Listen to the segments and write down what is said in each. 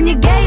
and you get.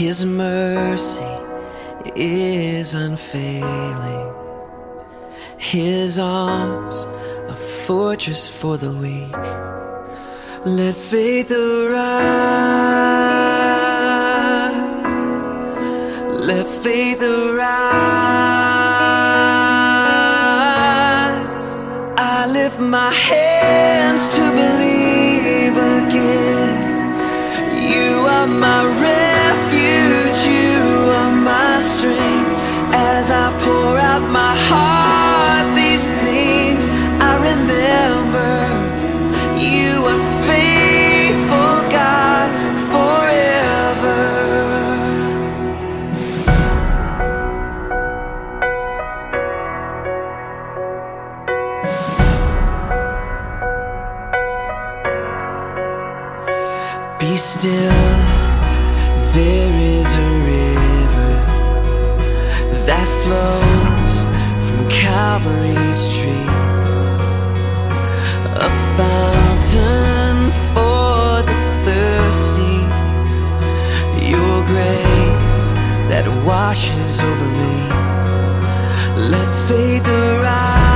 His mercy is unfailing. His arms, a fortress for the weak. Let faith arise. Let faith arise. I lift my head. washes over me. Let faith arise.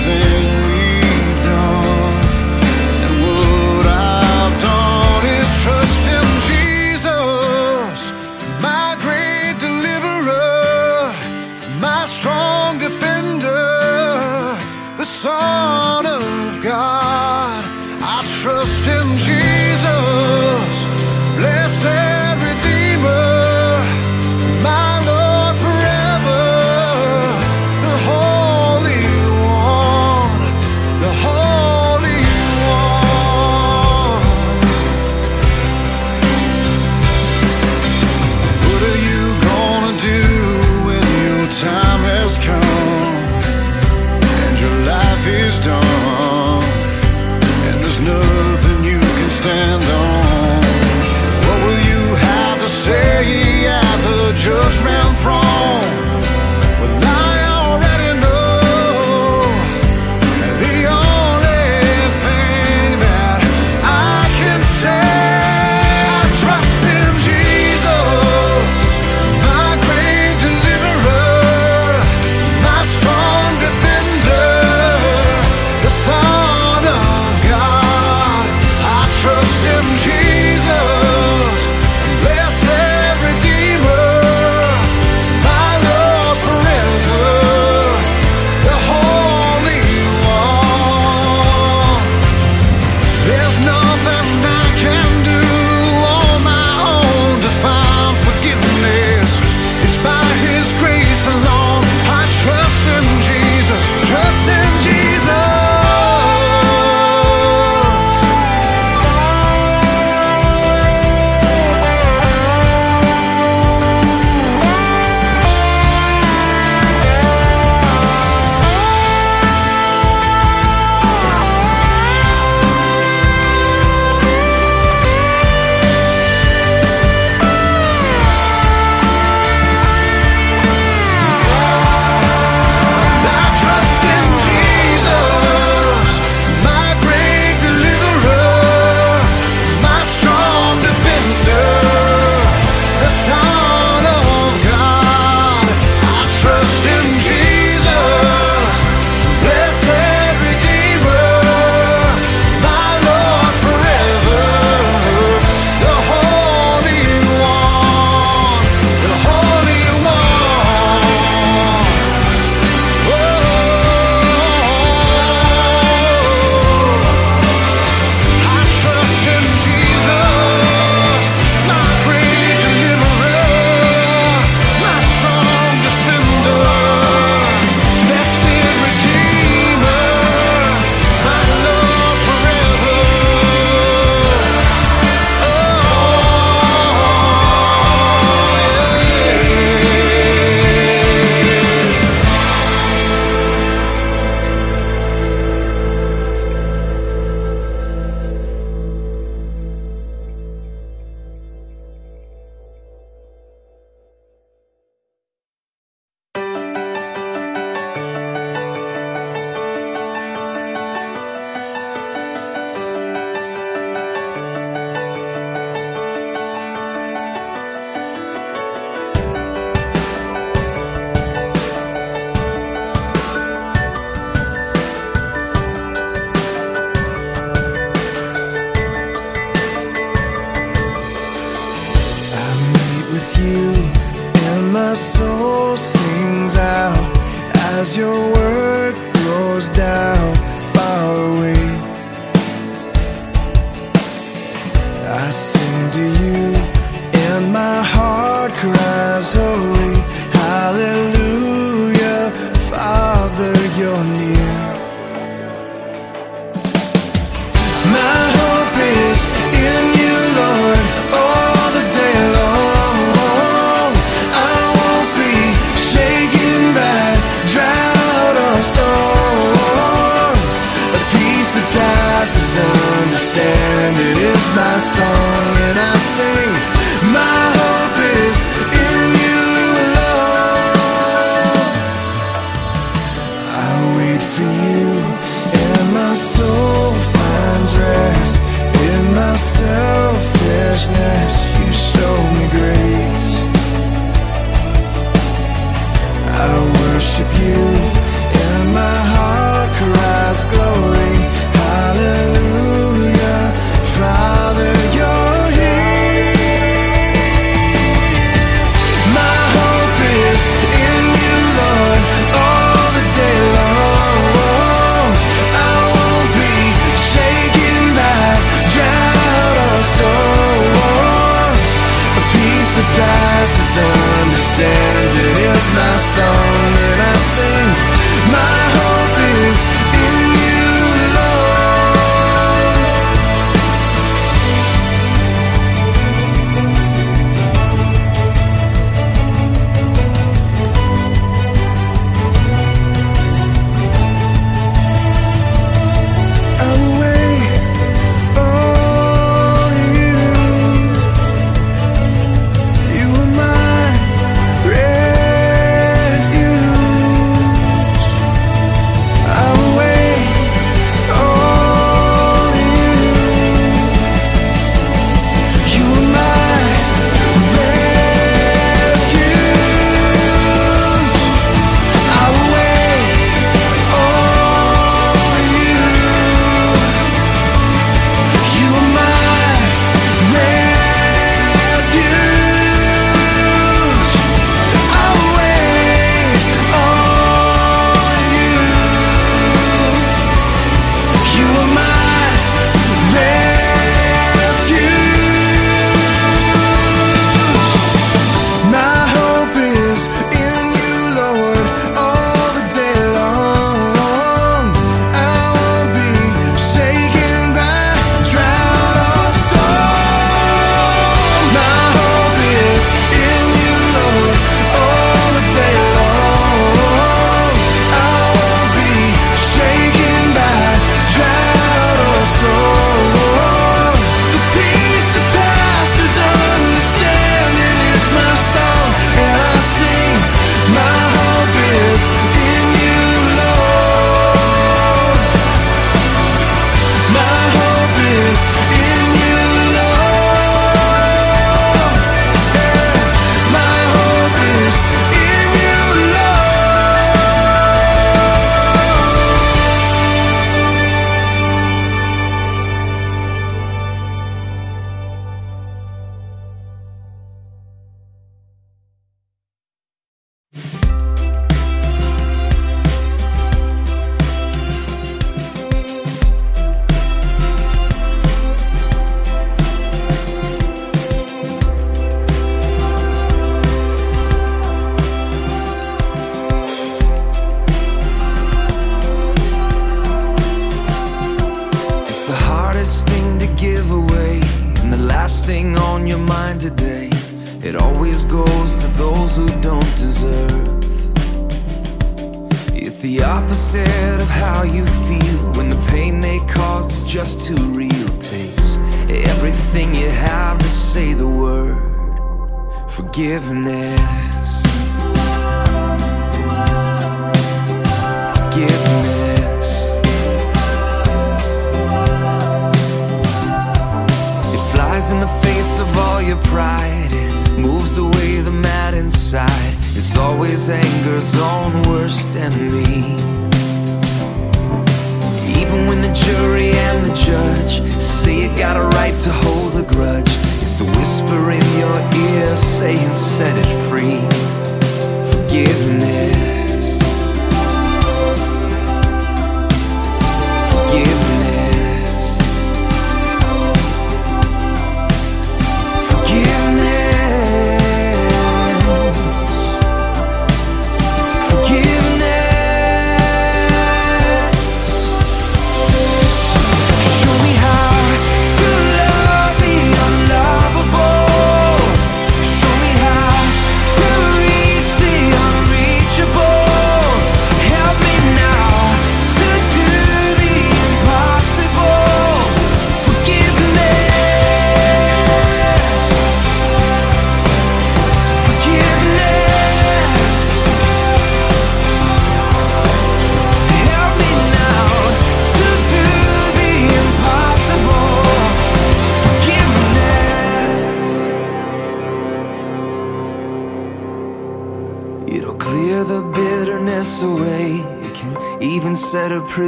Everything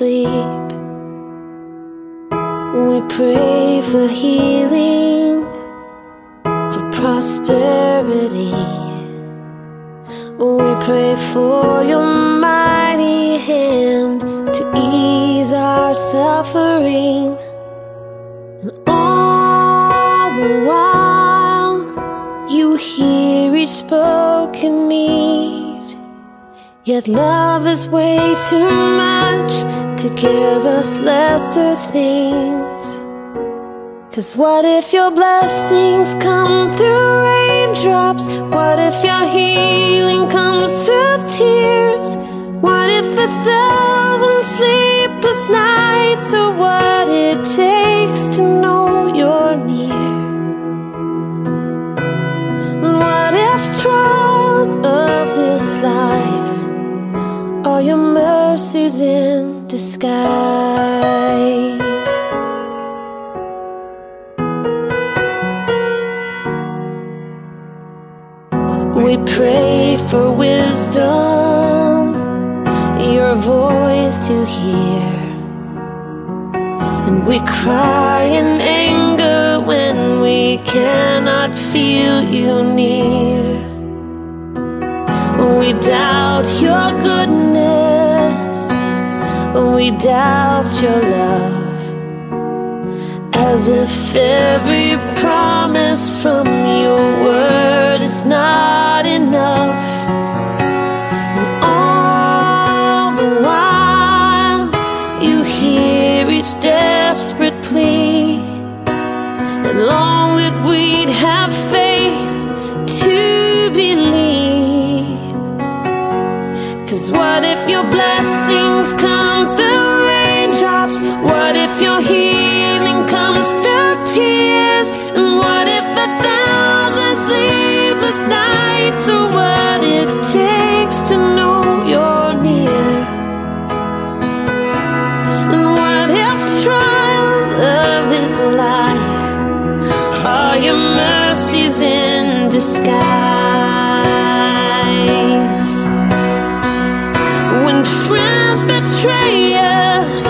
sleep. We pray for healing, for prosperity. We pray for your mighty hand to ease our suffering. And all the while, you hear each spoken need. Yet love is way too much to give us lesser things. Cause what if your blessings come through raindrops? What if your healing comes through tears? What if without skies. When friends betray us,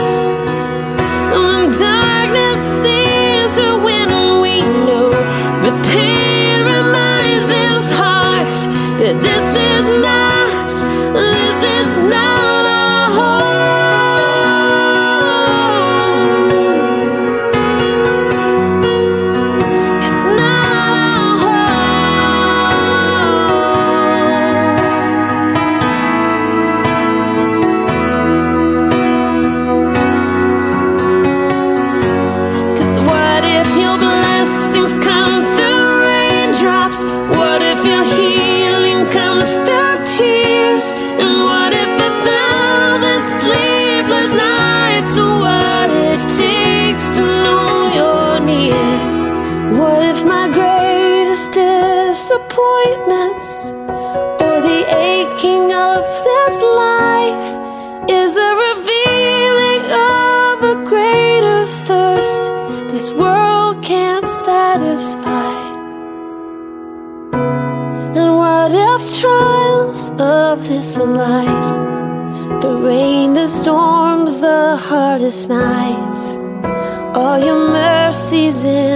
when darkness seems to win, we know the pain reminds this heart that this is not, this is not our home. some life. The rain, the storms, the hardest nights. All your mercies in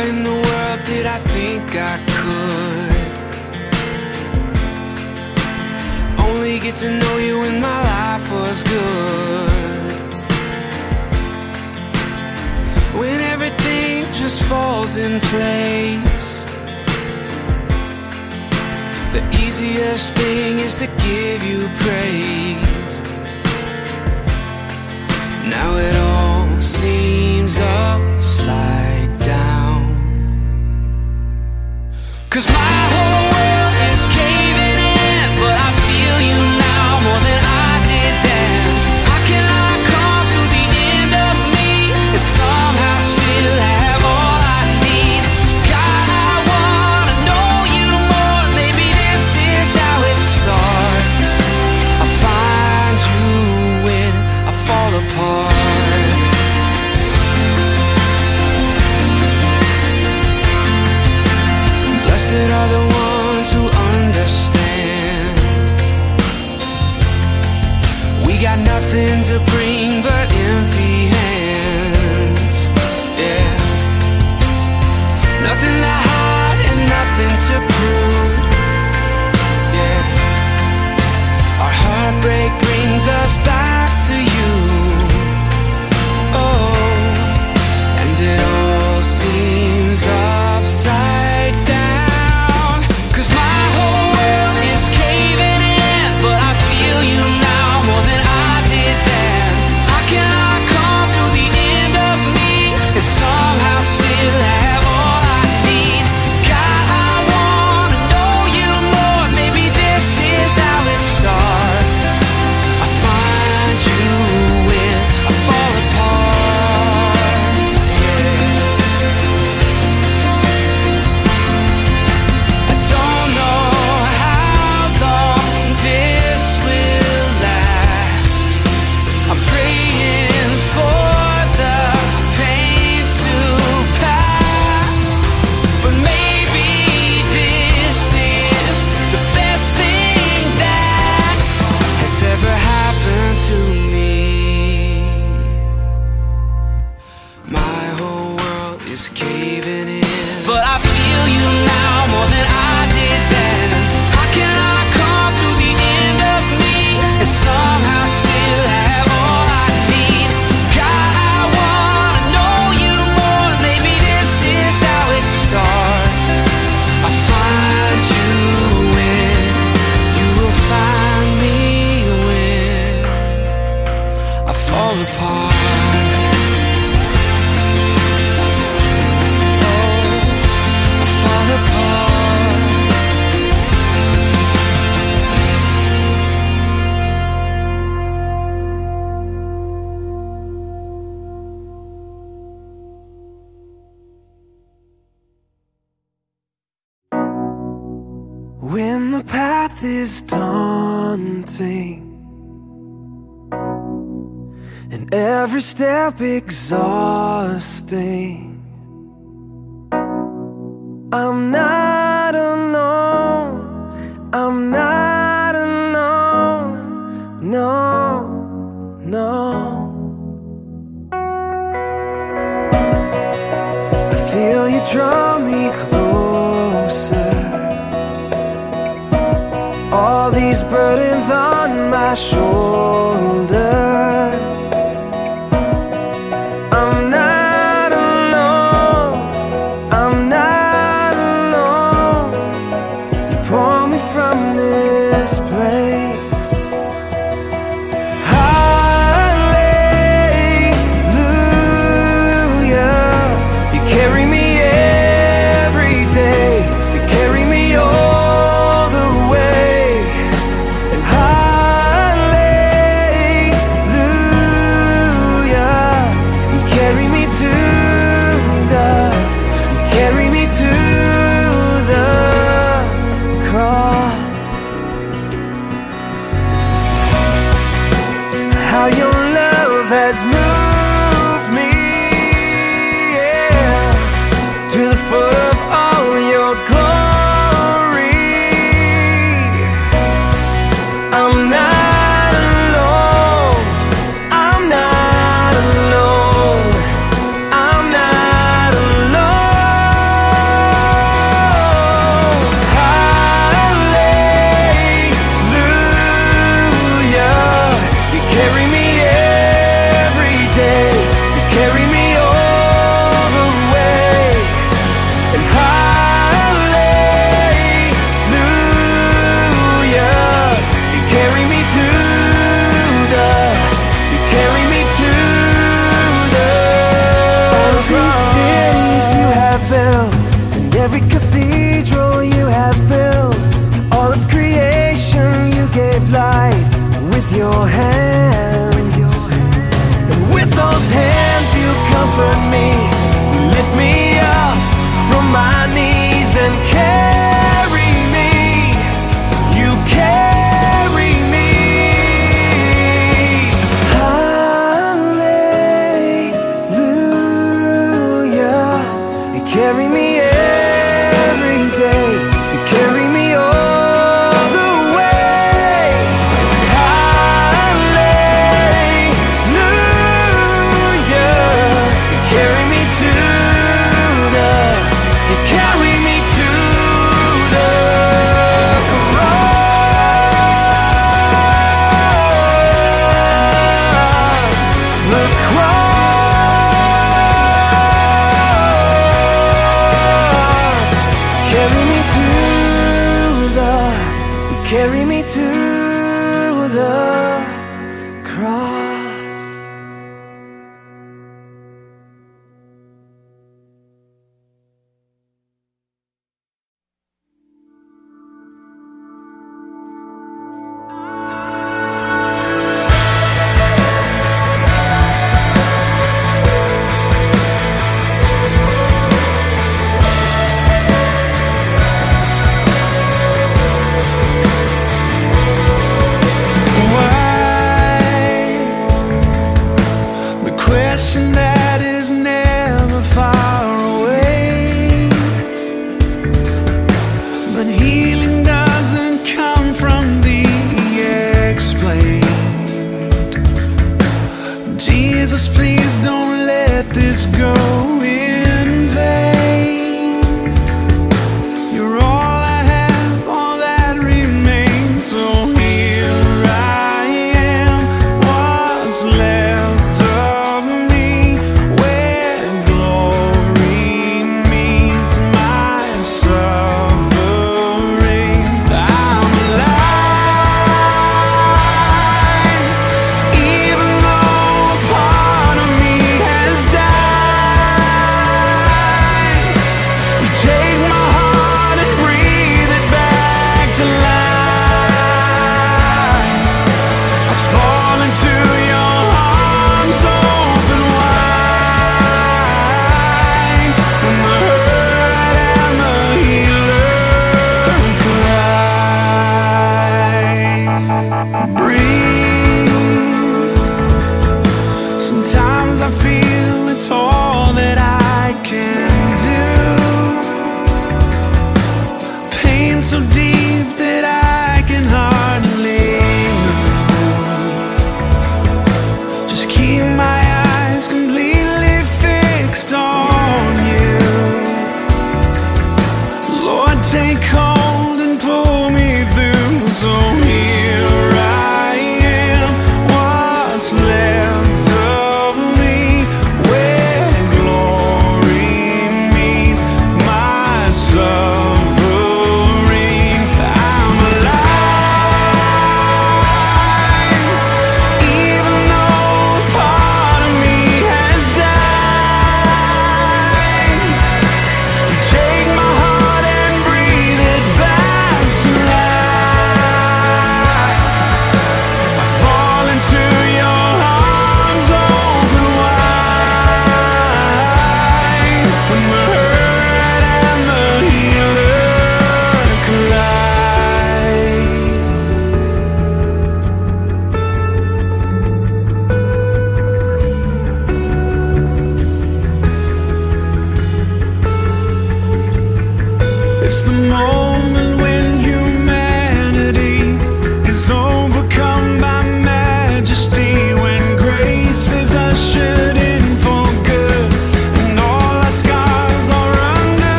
In the world did I think I could. Only get to know you when my life was good. When everything just falls in place. The easiest thing is to give you praise. Now it all seems up Cause my exhausting. I'm not alone, I'm not alone, no, no. I feel you draw me closer, all these burdens on my shoulders. Go